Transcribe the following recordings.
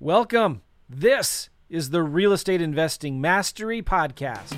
Welcome. This is the Real Estate Investing Mastery Podcast.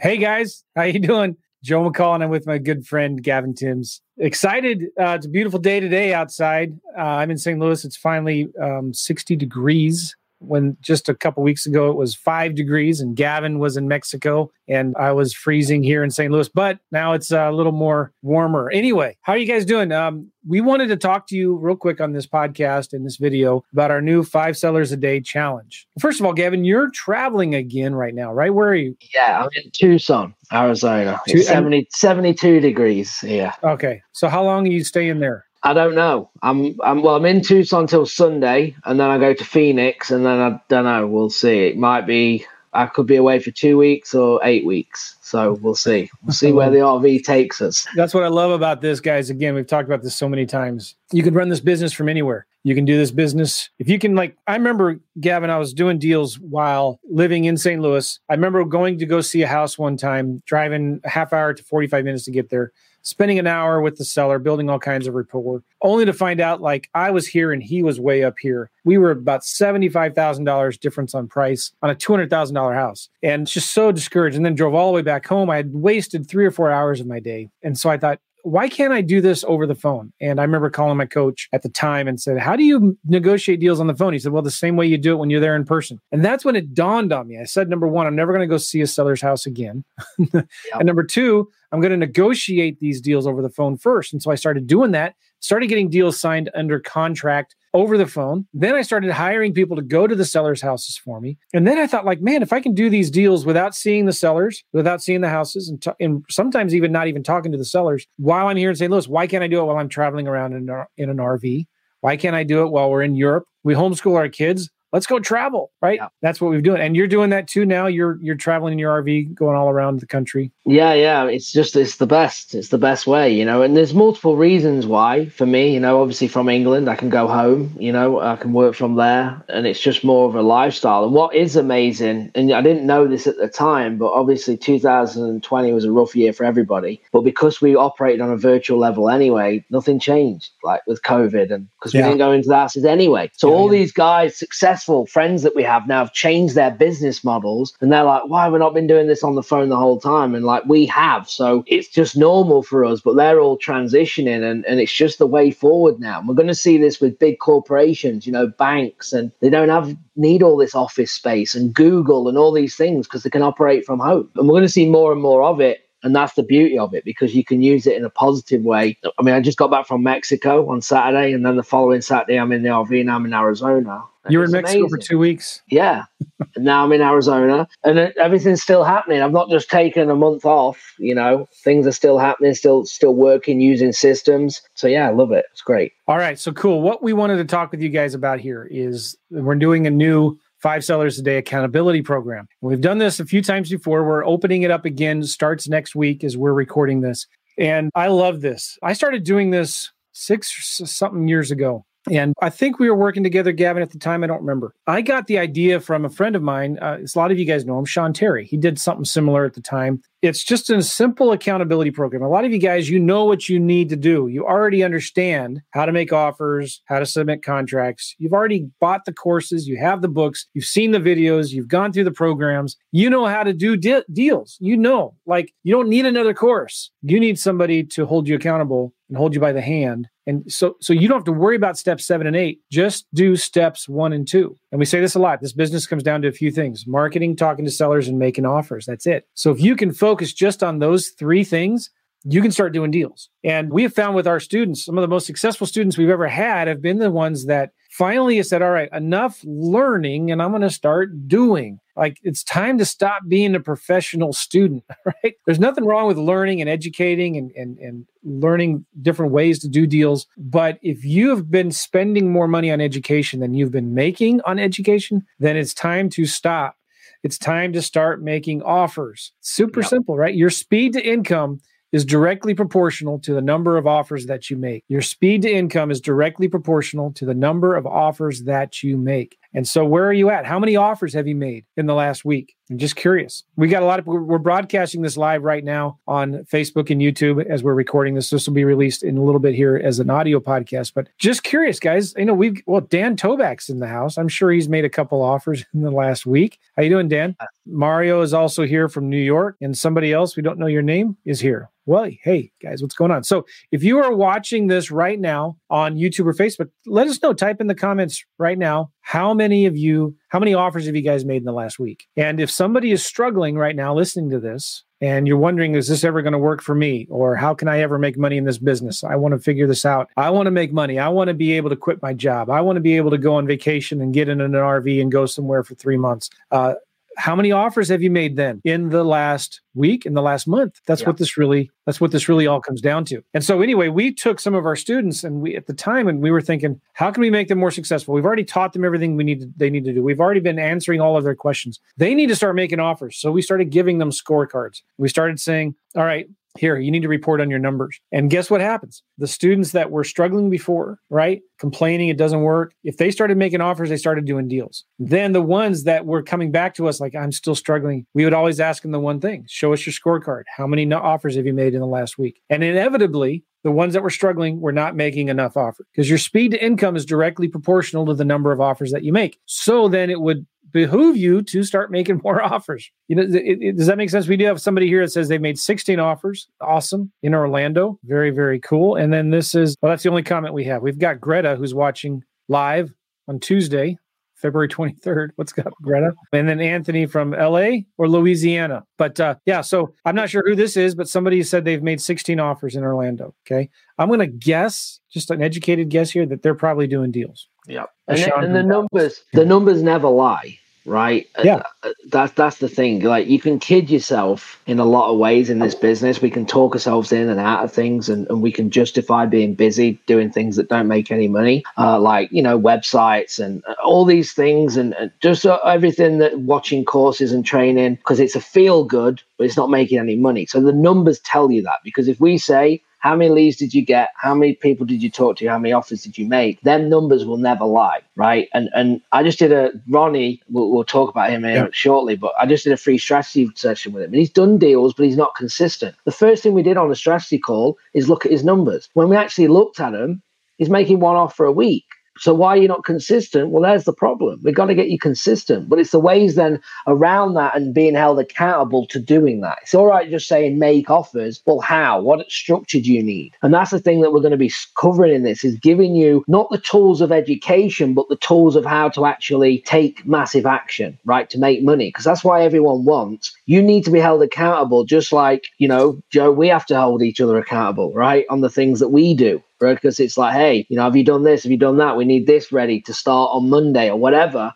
Hey guys, how you doing? Joe McCall and I'm with my good friend Gavin Timms. Excited! Uh, it's a beautiful day today outside. Uh, I'm in St. Louis. It's finally um, 60 degrees. When just a couple weeks ago it was five degrees, and Gavin was in Mexico, and I was freezing here in St. Louis. But now it's a little more warmer. Anyway, how are you guys doing? Um, we wanted to talk to you real quick on this podcast in this video about our new five sellers a day challenge. First of all, Gavin, you're traveling again right now, right? Where are you? Yeah, I'm in Tucson, Arizona. It's 70, 72 degrees here. Okay. So how long are you staying there? I don't know. I'm, I'm well. I'm in Tucson till Sunday, and then I go to Phoenix, and then I don't know. We'll see. It might be I could be away for two weeks or eight weeks. So we'll see. We'll see where the RV takes us. That's what I love about this, guys. Again, we've talked about this so many times. You can run this business from anywhere. You can do this business. If you can, like, I remember, Gavin, I was doing deals while living in St. Louis. I remember going to go see a house one time, driving a half hour to 45 minutes to get there spending an hour with the seller, building all kinds of rapport, only to find out like I was here and he was way up here. We were about $75,000 difference on price on a $200,000 house. And just so discouraged. And then drove all the way back home. I had wasted three or four hours of my day. And so I thought, why can't I do this over the phone? And I remember calling my coach at the time and said, How do you negotiate deals on the phone? He said, Well, the same way you do it when you're there in person. And that's when it dawned on me. I said, Number one, I'm never going to go see a seller's house again. yep. And number two, I'm going to negotiate these deals over the phone first. And so I started doing that, started getting deals signed under contract over the phone. Then I started hiring people to go to the sellers' houses for me. And then I thought, like, man, if I can do these deals without seeing the sellers, without seeing the houses, and, t- and sometimes even not even talking to the sellers while I'm here in St. Louis, why can't I do it while I'm traveling around in, in an RV? Why can't I do it while we're in Europe? We homeschool our kids let's go travel right? Yeah. that's what we've doing. And you're doing that too now? You're you're traveling in your rv going all around the country? Yeah yeah. It's just it's the best. It's the best way you know? And there's multiple reasons why for me you know? Obviously from england i can go home you know? I can work from there and it's just more of a lifestyle. And what is amazing and i didn't know this at the time but obviously 2020 was a rough year for everybody. But because we operated on a virtual level anyway nothing changed like with covid and because we didn't go into the houses anyway. So yeah, all yeah. these guys success successful friends that we have now have changed their business models and they're like, why have we not been doing this on the phone the whole time? And like, we have. So it's just normal for us, but they're all transitioning and, and it's just the way forward now. And we're going to see this with big corporations, you know, banks, and they don't have need all this office space and Google and all these things because they can operate from home. And we're going to see more and more of it and that's the beauty of it because you can use it in a positive way. I mean, I just got back from Mexico on Saturday, and then the following Saturday, I'm in the RV and I'm in Arizona. You were in Mexico amazing. for two weeks. Yeah. now I'm in Arizona and everything's still happening. I've not just taken a month off, you know, things are still happening, still still working using systems. So yeah, I love it. It's great. All right, so cool. What we wanted to talk with you guys about here is we're doing a new five sellers a day accountability program. We've done this a few times before. We're opening it up again, starts next week as we're recording this. And I love this. I started doing this six something years ago. And I think we were working together, Gavin, at the time. I don't remember. I got the idea from a friend of mine. Uh, a lot of you guys know him, Sean Terry. He did something similar at the time. It's just a simple accountability program. A lot of you guys, you know what you need to do. You already understand how to make offers, how to submit contracts. You've already bought the courses, you have the books, you've seen the videos, you've gone through the programs. You know how to do de- deals. You know, like you don't need another course. You need somebody to hold you accountable and hold you by the hand. And so so you don't have to worry about steps 7 and 8. Just do steps 1 and 2. And we say this a lot. This business comes down to a few things: marketing, talking to sellers and making offers. That's it. So if you can focus just on those 3 things, you can start doing deals. And we have found with our students, some of the most successful students we've ever had have been the ones that finally said, All right, enough learning, and I'm going to start doing. Like it's time to stop being a professional student, right? There's nothing wrong with learning and educating and, and, and learning different ways to do deals. But if you have been spending more money on education than you've been making on education, then it's time to stop. It's time to start making offers. Super simple, right? Your speed to income is directly proportional to the number of offers that you make. Your speed to income is directly proportional to the number of offers that you make. And so, where are you at? How many offers have you made in the last week? I'm just curious. We got a lot of, we're broadcasting this live right now on Facebook and YouTube as we're recording this. This will be released in a little bit here as an audio podcast. But just curious, guys. You know, we've, well, Dan Toback's in the house. I'm sure he's made a couple offers in the last week. How you doing, Dan? Uh, Mario is also here from New York, and somebody else we don't know your name is here. Well, hey guys, what's going on? So, if you are watching this right now on YouTube or Facebook, let us know. Type in the comments right now how many of you, how many offers have you guys made in the last week? And if somebody is struggling right now listening to this, and you're wondering, is this ever going to work for me? Or how can I ever make money in this business? I want to figure this out. I want to make money. I want to be able to quit my job. I want to be able to go on vacation and get in an RV and go somewhere for three months. Uh, how many offers have you made then in the last week in the last month? That's yeah. what this really that's what this really all comes down to. And so anyway we took some of our students and we at the time and we were thinking how can we make them more successful? We've already taught them everything we need to, they need to do. We've already been answering all of their questions. They need to start making offers. So we started giving them scorecards. We started saying all right here you need to report on your numbers. And guess what happens? The students that were struggling before right complaining it doesn't work if they started making offers they started doing deals. Then the ones that were coming back to us like i'm still struggling we would always ask them the one thing show us your scorecard. How many offers have you made in the last week? And inevitably the ones that were struggling were not making enough offers because your speed to income is directly proportional to the number of offers that you make. So then it would behoove you to start making more offers. You know, it, it, does that make sense? We do have somebody here that says they've made 16 offers. Awesome. In Orlando. Very, very cool. And then this is, well, that's the only comment we have. We've got Greta who's watching live on Tuesday, February 23rd. What's up, Greta? And then Anthony from LA or Louisiana. But uh, yeah, so I'm not sure who this is, but somebody said they've made 16 offers in Orlando. Okay. I'm going to guess, just an educated guess here, that they're probably doing deals. Yeah. And, and the numbers, the numbers never lie right? Yeah, uh, that's that's the thing. Like you can kid yourself in a lot of ways in this business. We can talk ourselves in and out of things, and, and we can justify being busy doing things that don't make any money, uh, like you know websites and uh, all these things, and, and just uh, everything that watching courses and training because it's a feel good, but it's not making any money. So the numbers tell you that because if we say how many leads did you get? How many people did you talk to? How many offers did you make? Them numbers will never lie, right? And and I just did a Ronnie. We'll, we'll talk about him here yeah. shortly, but I just did a free strategy session with him, and he's done deals, but he's not consistent. The first thing we did on the strategy call is look at his numbers. When we actually looked at him, he's making one offer a week. So why are you not consistent? Well, there's the problem. We've got to get you consistent. But it's the ways then around that and being held accountable to doing that. It's all right just saying make offers. Well, how? What structure do you need? And that's the thing that we're going to be covering in this is giving you not the tools of education, but the tools of how to actually take massive action, right? To make money. Because that's why everyone wants. You need to be held accountable, just like, you know, Joe, we have to hold each other accountable, right? On the things that we do because it's like, hey, you know, have you done this? Have you done that? We need this ready to start on Monday or whatever.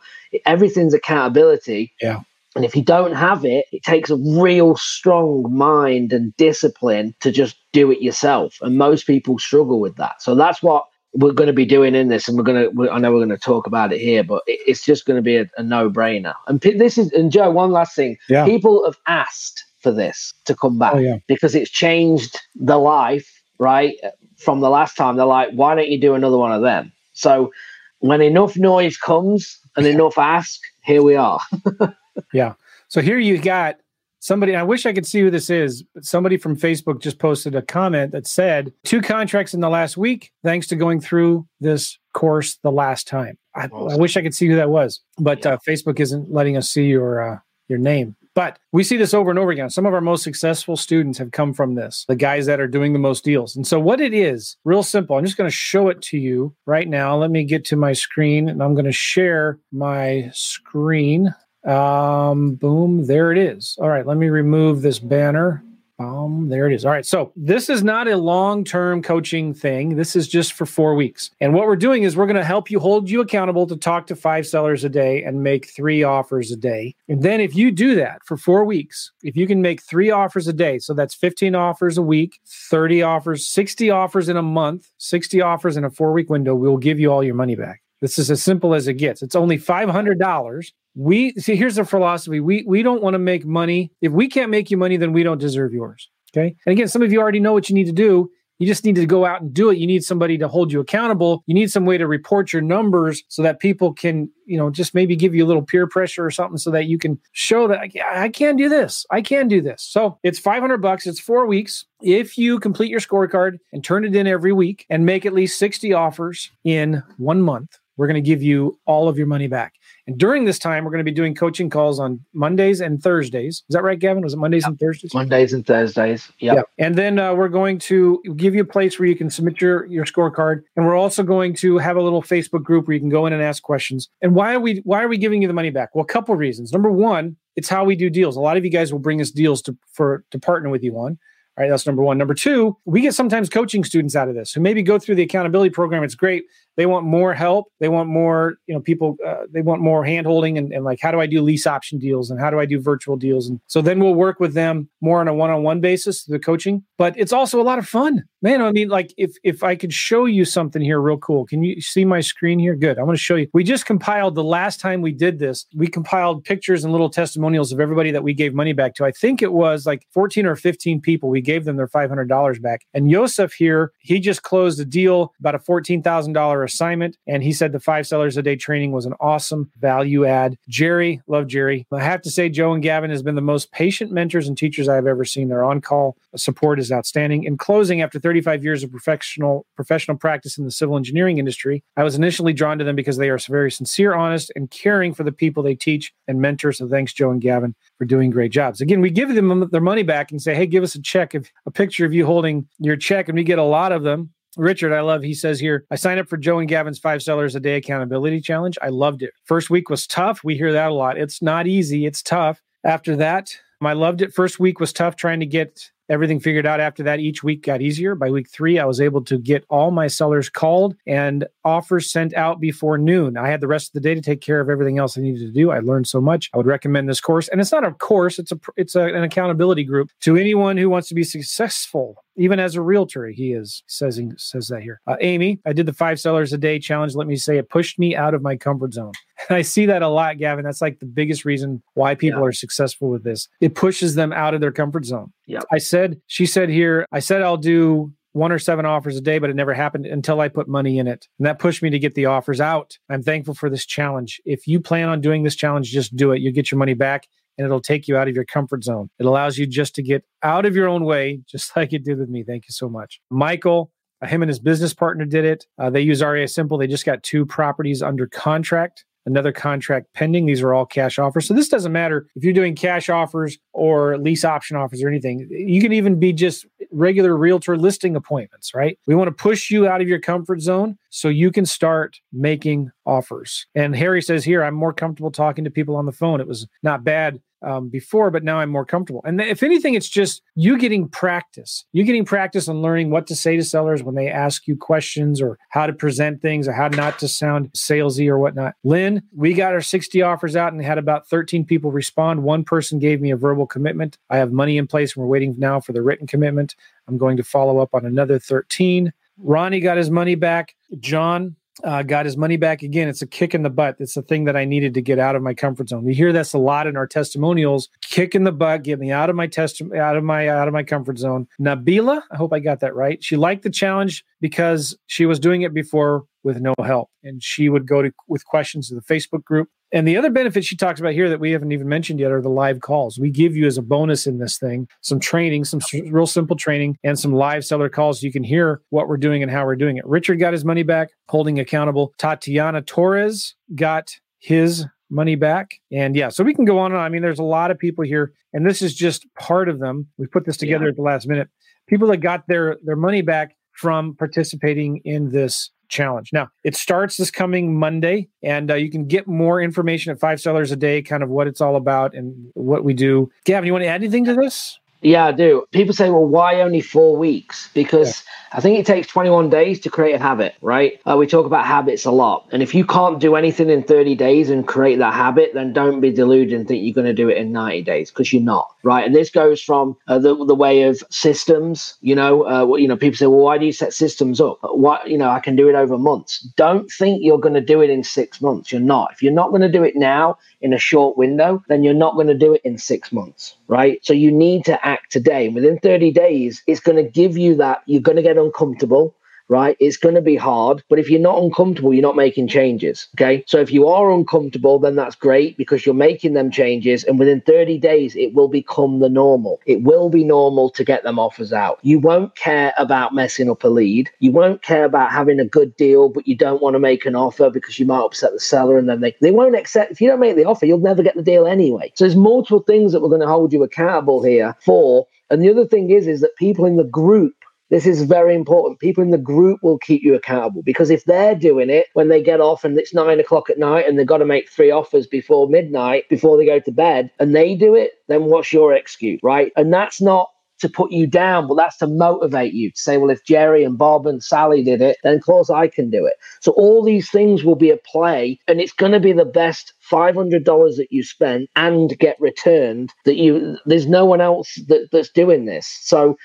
Everything's accountability. Yeah. And if you don't have it, it takes a real strong mind and discipline to just do it yourself. And most people struggle with that. So that's what we're going to be doing in this, and we're going to. I know we're going to talk about it here, but it's just going to be a, a no-brainer. And this is, and Joe, one last thing. Yeah. People have asked for this to come back oh, yeah. because it's changed the life, right? From the last time, they're like, why don't you do another one of them? So when enough noise comes and enough ask, here we are. yeah. So here you got somebody, I wish I could see who this is, but somebody from Facebook just posted a comment that said, two contracts in the last week, thanks to going through this course the last time. I, I wish I could see who that was, but yeah. uh, Facebook isn't letting us see your uh, your name. But we see this over and over again. Some of our most successful students have come from this, the guys that are doing the most deals. And so, what it is, real simple, I'm just going to show it to you right now. Let me get to my screen and I'm going to share my screen. Um, boom, there it is. All right, let me remove this banner. Um, there it is. All right. So this is not a long-term coaching thing. This is just for four weeks. And what we're doing is we're going to help you hold you accountable to talk to five sellers a day and make three offers a day. And then if you do that for four weeks, if you can make three offers a day, so that's 15 offers a week, 30 offers, 60 offers in a month, 60 offers in a four-week window, we'll give you all your money back. This is as simple as it gets. It's only $500 we see here's the philosophy we we don't want to make money if we can't make you money then we don't deserve yours Okay. And again, some of you already know what you need to do. You just need to go out and do it. You need somebody to hold you accountable. You need some way to report your numbers so that people can, you know, just maybe give you a little peer pressure or something so that you can show that I can do this. I can do this. So it's 500 bucks. It's four weeks. If you complete your scorecard and turn it in every week and make at least 60 offers in one month, we're going to give you all of your money back. And during this time, we're going to be doing coaching calls on Mondays and Thursdays. Is that right, Gavin? Was it Mondays yep. and Thursdays? Mondays and Thursdays. Yep. Yeah. And then uh, we're going to give you a place where you can submit your, your scorecard. And we're also going to have a little Facebook group where you can go in and ask questions. And why are we why are we giving you the money back? Well, a couple reasons. Number one, it's how we do deals. A lot of you guys will bring us deals to for to partner with you on. All right, that's number one. Number two, we get sometimes coaching students out of this who maybe go through the accountability program. It's great. They want more help. They want more, you know, people, uh, they want more handholding and, and like, how do I do lease option deals and how do I do virtual deals? And so then we'll work with them more on a one on one basis, the coaching. But it's also a lot of fun. Man, I mean, like if if I could show you something here real cool. Can you see my screen here? Good. I'm going to show you. We just compiled the last time we did this, we compiled pictures and little testimonials of everybody that we gave money back to. I think it was like 14 or 15 people. We gave them their $500 back. And Yosef here, he just closed a deal about a $14,000 assignment. And he said the five sellers a day training was an awesome value add. Jerry, love Jerry. I have to say, Joe and Gavin has been the most patient mentors and teachers I've ever seen. Their on call support is outstanding. In closing, after 35 years of professional professional practice in the civil engineering industry, I was initially drawn to them because they are very sincere, honest, and caring for the people they teach and mentor. So thanks, Joe and Gavin, for doing great jobs. Again, we give them their money back and say, hey, give us a check, if, a picture of you holding your check, and we get a lot of them. Richard, I love, he says here, I signed up for Joe and Gavin's five sellers a day accountability challenge. I loved it. First week was tough. We hear that a lot. It's not easy, it's tough. After that, I loved it. First week was tough trying to get everything figured out after that each week got easier. By week three i was able to get all my sellers called and offers sent out before noon. I had the rest of the day to take care of everything else i needed to do. I learned so much. I would recommend this course. And it's not a course it's a it's a, an accountability group to anyone who wants to be successful even as a realtor. He is says he says that here. Uh, amy i did the five sellers a day challenge. Let me say it pushed me out of my comfort zone. And i see that a lot gavin. That's like the biggest reason why people yeah. are successful with this. It pushes them out of their comfort zone yeah i said she said here i said i'll do one or seven offers a day, but it never happened until I put money in it. And that pushed me to get the offers out. I'm thankful for this challenge. If you plan on doing this challenge, just do it. You get your money back and it'll take you out of your comfort zone. It allows you just to get out of your own way, just like it did with me. Thank you so much. Michael, uh, him and his business partner did it. Uh, they use REI Simple. They just got two properties under contract another contract pending. These are all cash offers. So this doesn't matter if you're doing cash offers or lease option offers or anything. You can even be just regular realtor listing appointments, right? We want to push you out of your comfort zone so you can start making offers. And Harry says here, I'm more comfortable talking to people on the phone. It was not bad um, before, but now I'm more comfortable. And if anything, it's just you getting practice. You getting practice on learning what to say to sellers when they ask you questions or how to present things or how not to sound salesy or whatnot. Lynn, we got our 60 offers out and had about 13 people respond. One person gave me a verbal commitment. I have money in place and we're waiting now for the written commitment. I'm going to follow up on another 13. Ronnie got his money back. John, uh, got his money back again. It's a kick in the butt. It's a thing that I needed to get out of my comfort zone. We hear this a lot in our testimonials. Kick in the butt, get me out of my test, out of my out of my comfort zone. Nabila, I hope I got that right. She liked the challenge because she was doing it before with no help, and she would go to with questions to the Facebook group. And the other benefit she talks about here that we haven't even mentioned yet are the live calls. We give you as a bonus in this thing some training, some real simple training, and some live seller calls. So you can hear what we're doing and how we're doing it. Richard got his money back, holding accountable. Tatiana Torres got his money back. And yeah, so we can go on and on. I mean, there's a lot of people here, and this is just part of them. We put this together yeah. at the last minute. People that got their their money back from participating in this challenge. Now, it starts this coming Monday, and uh, you can get more information at five sellers a day, kind of what it's all about and what we do. Gavin, you want to add anything to this? Yeah, I do. People say, well, why only four weeks? Because yeah. I think it takes 21 days to create a habit, right? Uh, we talk about habits a lot. And if you can't do anything in 30 days and create that habit, then don't be deluded and think you're going to do it in 90 days because you're not, right? And this goes from uh, the, the way of systems, you know, uh, you know, people say, well, why do you set systems up? What, you know, I can do it over months. Don't think you're going to do it in six months. You're not. If you're not going to do it now in a short window, then you're not going to do it in six months, right? So you need to act today. Within 30 days, it's going to give you that. You're going to get uncomfortable right? It's going to be hard, but if you're not uncomfortable, you're not making changes. Okay. So if you are uncomfortable, then that's great because you're making them changes. And within 30 days, it will become the normal. It will be normal to get them offers out. You won't care about messing up a lead. You won't care about having a good deal, but you don't want to make an offer because you might upset the seller and then they, they won't accept. If you don't make the offer, you'll never get the deal anyway. So there's multiple things that we're going to hold you accountable here for. And the other thing is, is that people in the group this is very important. People in the group will keep you accountable because if they're doing it when they get off and it's nine o'clock at night and they've got to make three offers before midnight before they go to bed and they do it, then what's your excuse, right? And that's not to put you down, but that's to motivate you to say, well, if Jerry and Bob and Sally did it, then of course I can do it. So all these things will be a play, and it's going to be the best $500 that you spend and get returned that you there's no one else that, that's doing this. So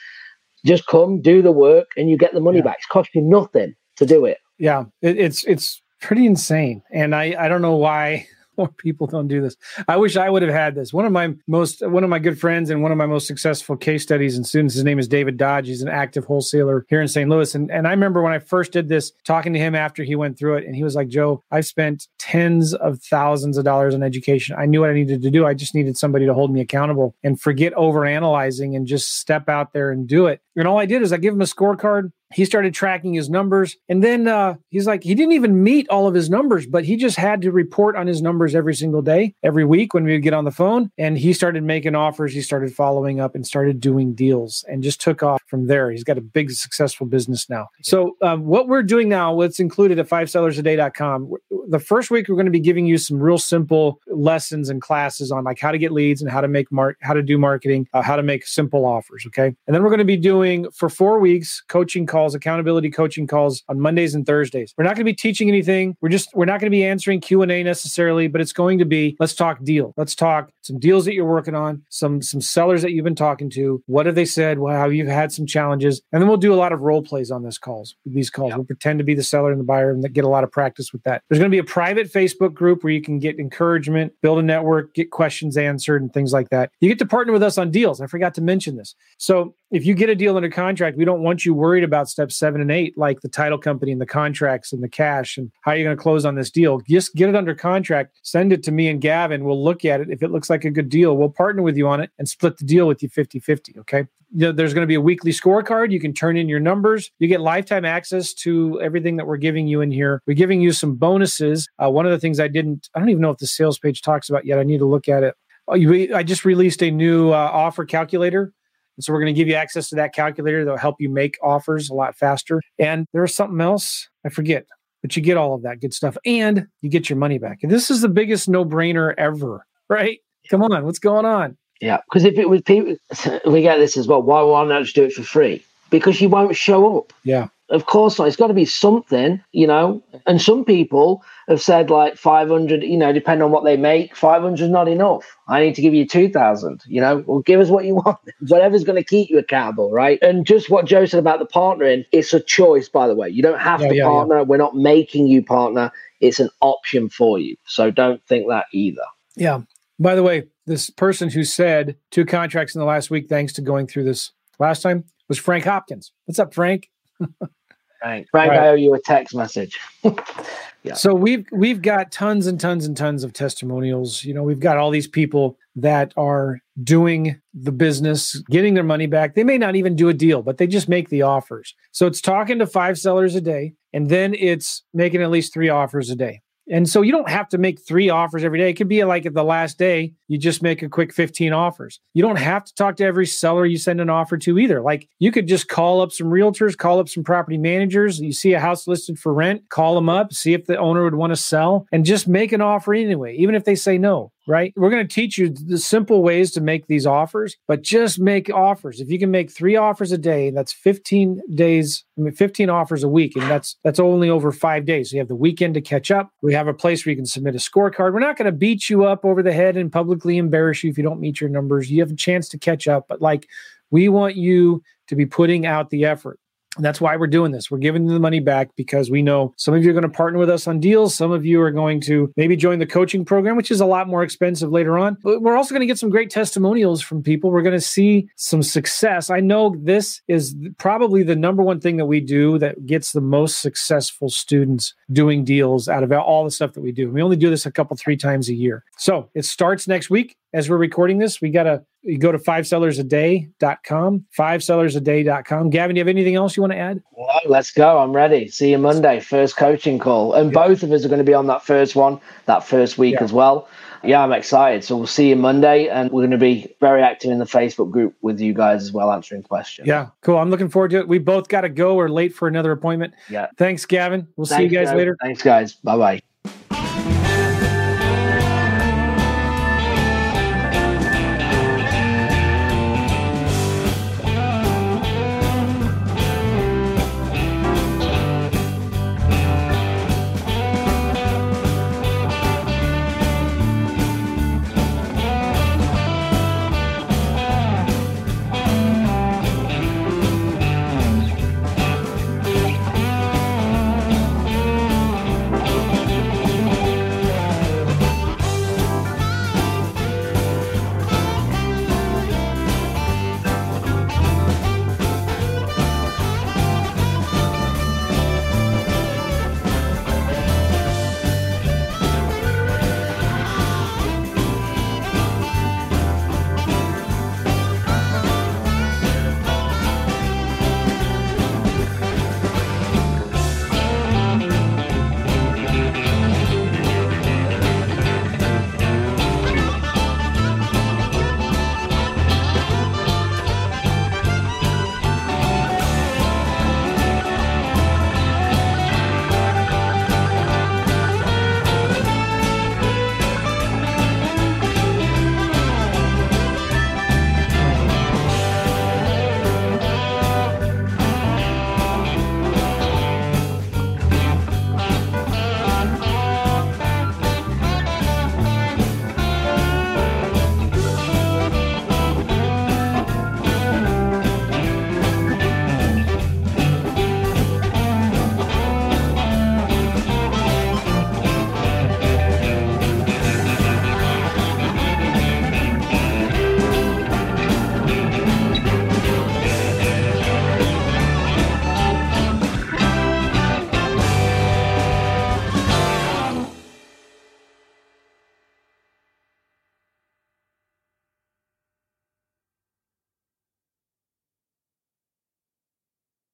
just come, do the work, and you get the money yeah. back. It's cost you nothing to do it. Yeah, it, it's it's pretty insane, and I I don't know why more people don't do this. I wish I would have had this. One of my most, one of my good friends and one of my most successful case studies and students, his name is David Dodge. He's an active wholesaler here in St. Louis. And, and I remember when I first did this, talking to him after he went through it, and he was like, Joe, I've spent tens of thousands of dollars on education. I knew what I needed to do. I just needed somebody to hold me accountable and forget over analyzing and just step out there and do it. And all I did is I give him a scorecard he started tracking his numbers. And then uh, he's like he didn't even meet all of his numbers but he just had to report on his numbers every single day every week when we would get on the phone. And he started making offers. He started following up and started doing deals and just took off from there. He's got a big successful business now. So um, what we're doing now what's included at fivesellersaday.com the first week we're going to be giving you some real simple lessons and classes on like how to get leads and how to make mark how to do marketing uh, how to make simple offers okay? And then we're going to be doing for four weeks coaching calls calls, accountability coaching calls on Mondays and Thursdays. We're not going to be teaching anything. We're just we're not going to be answering Q&A necessarily, but it's going to be let's talk deal. Let's talk some deals that you're working on, some some sellers that you've been talking to. What have they said? Well, how you've had some challenges. And then we'll do a lot of role plays on this calls. These calls. We'll pretend to be the seller and the buyer and get a lot of practice with that. There's going to be a private Facebook group where you can get encouragement, build a network, get questions answered and things like that. You get to partner with us on deals. I forgot to mention this. So if you get a deal under contract, we don't want you worried about step seven and eight, like the title company and the contracts and the cash and how you're going to close on this deal. Just get it under contract, send it to me and Gavin. We'll look at it. If it looks like a good deal, we'll partner with you on it and split the deal with you 50 50. Okay. There's going to be a weekly scorecard. You can turn in your numbers. You get lifetime access to everything that we're giving you in here. We're giving you some bonuses. Uh, one of the things I didn't, I don't even know if the sales page talks about yet. I need to look at it. Oh, I just released a new uh, offer calculator and so we're going to give you access to that calculator that'll help you make offers a lot faster. And there's something else, I forget, but you get all of that good stuff and you get your money back. And this is the biggest no brainer ever, right? Come on, what's going on? Yeah, because if it was people, we get this as well. Why why not just do it for free? Because you won't show up. Yeah. Of course not. It's got to be something, you know. And some people have said like 500, you know, depending on what they make, 500 is not enough. I need to give you 2,000, you know, well, give us what you want. Whatever's going to keep you accountable, right? And just what Joe said about the partnering, it's a choice, by the way. You don't have yeah, to yeah, partner. Yeah. We're not making you partner. It's an option for you. So don't think that either. Yeah. By the way, this person who said two contracts in the last week, thanks to going through this last time, was Frank Hopkins. What's up, Frank? Frank, Frank, right. I owe you a text message. yeah. So we've we've got tons and tons and tons of testimonials. You know, we've got all these people that are doing the business, getting their money back. They may not even do a deal, but they just make the offers. So it's talking to five sellers a day, and then it's making at least three offers a day. And so you don't have to make three offers every day. It could be like at the last day, you just make a quick 15 offers. You don't have to talk to every seller you send an offer to either. Like you could just call up some realtors, call up some property managers. You see a house listed for rent, call them up, see if the owner would want to sell, and just make an offer anyway, even if they say no right? We're going to teach you the simple ways to make these offers, but just make offers. If you can make three offers a day, that's 15 days, I mean, 15 offers a week, and that's that's only over five days. So you have the weekend to catch up. We have a place where you can submit a scorecard. We're not going to beat you up over the head and publicly embarrass you if you don't meet your numbers. You have a chance to catch up, but like we want you to be putting out the effort. That's why we're doing this. We're giving the money back because we know some of you are going to partner with us on deals. Some of you are going to maybe join the coaching program, which is a lot more expensive later on. But we're also going to get some great testimonials from people. We're going to see some success. I know this is probably the number one thing that we do that gets the most successful students doing deals out of all the stuff that we do. We only do this a couple, three times a year. So it starts next week as we're recording this. We got to you go to fivesellersaday.com, fivesellersaday.com. Gavin, do you have anything else you want to add? No, let's go. I'm ready. See you Monday, first coaching call. And yeah. both of us are going to be on that first one, that first week yeah. as well. Yeah, I'm excited. So we'll see you Monday, and we're going to be very active in the Facebook group with you guys as well, answering questions. Yeah, cool. I'm looking forward to it. We both got to go. We're late for another appointment. Yeah. Thanks, Gavin. We'll Thanks, see you guys Joe. later. Thanks, guys. Bye bye.